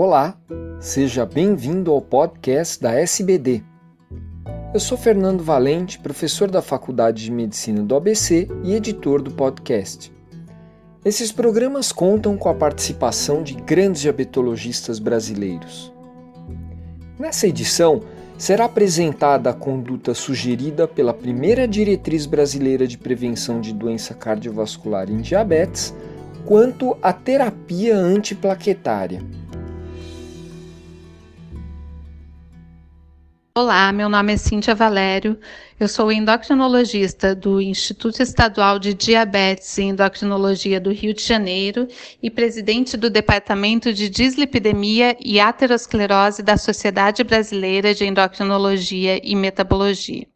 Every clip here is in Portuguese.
Olá, seja bem-vindo ao podcast da SBD. Eu sou Fernando Valente, professor da Faculdade de Medicina do ABC e editor do podcast. Esses programas contam com a participação de grandes diabetologistas brasileiros. Nessa edição, será apresentada a conduta sugerida pela primeira diretriz brasileira de prevenção de doença cardiovascular em diabetes quanto à terapia antiplaquetária. Olá, meu nome é Cíntia Valério, eu sou endocrinologista do Instituto Estadual de Diabetes e Endocrinologia do Rio de Janeiro e presidente do Departamento de Dislipidemia e Aterosclerose da Sociedade Brasileira de Endocrinologia e Metabologia.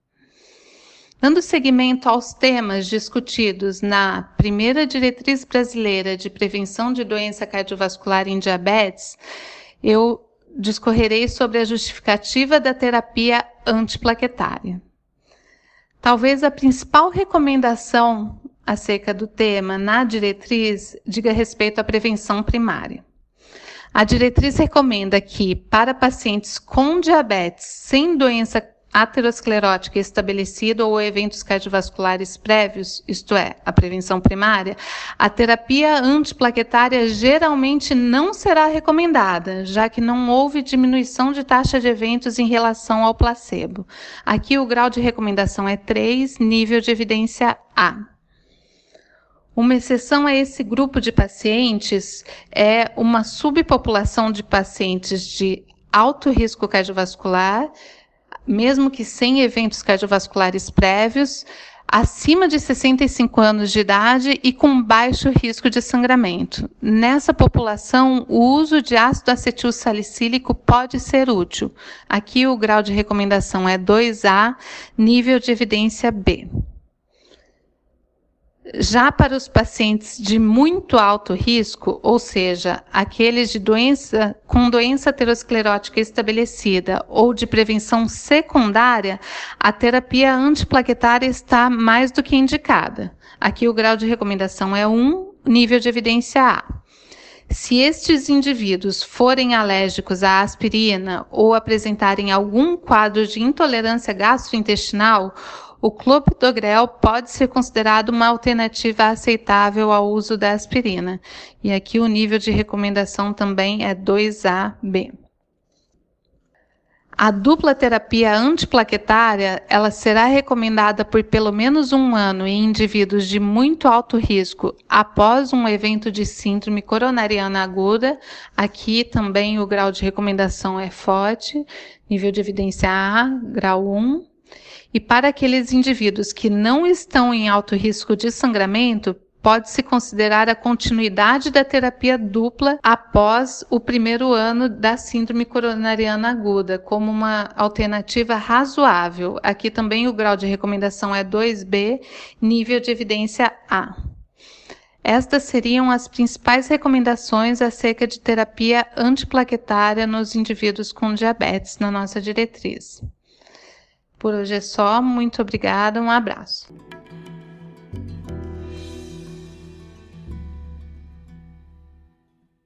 Dando seguimento aos temas discutidos na primeira diretriz brasileira de prevenção de doença cardiovascular em diabetes, eu discorrerei sobre a justificativa da terapia antiplaquetária. Talvez a principal recomendação acerca do tema na diretriz diga respeito à prevenção primária. A diretriz recomenda que, para pacientes com diabetes sem doença aterosclerótica estabelecida ou eventos cardiovasculares prévios, isto é, a prevenção primária, a terapia antiplaquetária geralmente não será recomendada, já que não houve diminuição de taxa de eventos em relação ao placebo. Aqui o grau de recomendação é 3, nível de evidência A. Uma exceção a esse grupo de pacientes é uma subpopulação de pacientes de alto risco cardiovascular, mesmo que sem eventos cardiovasculares prévios, acima de 65 anos de idade e com baixo risco de sangramento. Nessa população, o uso de ácido acetil salicílico pode ser útil. Aqui o grau de recomendação é 2A, nível de evidência B. Já para os pacientes de muito alto risco, ou seja, aqueles de doença com doença aterosclerótica estabelecida ou de prevenção secundária, a terapia antiplaquetária está mais do que indicada. Aqui o grau de recomendação é 1, nível de evidência A. Se estes indivíduos forem alérgicos à aspirina ou apresentarem algum quadro de intolerância gastrointestinal, o clopidogrel pode ser considerado uma alternativa aceitável ao uso da aspirina. E aqui o nível de recomendação também é 2AB. A dupla terapia antiplaquetária, ela será recomendada por pelo menos um ano em indivíduos de muito alto risco após um evento de síndrome coronariana aguda. Aqui também o grau de recomendação é forte, nível de evidência A, grau 1. E para aqueles indivíduos que não estão em alto risco de sangramento, pode-se considerar a continuidade da terapia dupla após o primeiro ano da síndrome coronariana aguda, como uma alternativa razoável. Aqui também o grau de recomendação é 2B, nível de evidência A. Estas seriam as principais recomendações acerca de terapia antiplaquetária nos indivíduos com diabetes na nossa diretriz. Por hoje é só, muito obrigada, um abraço.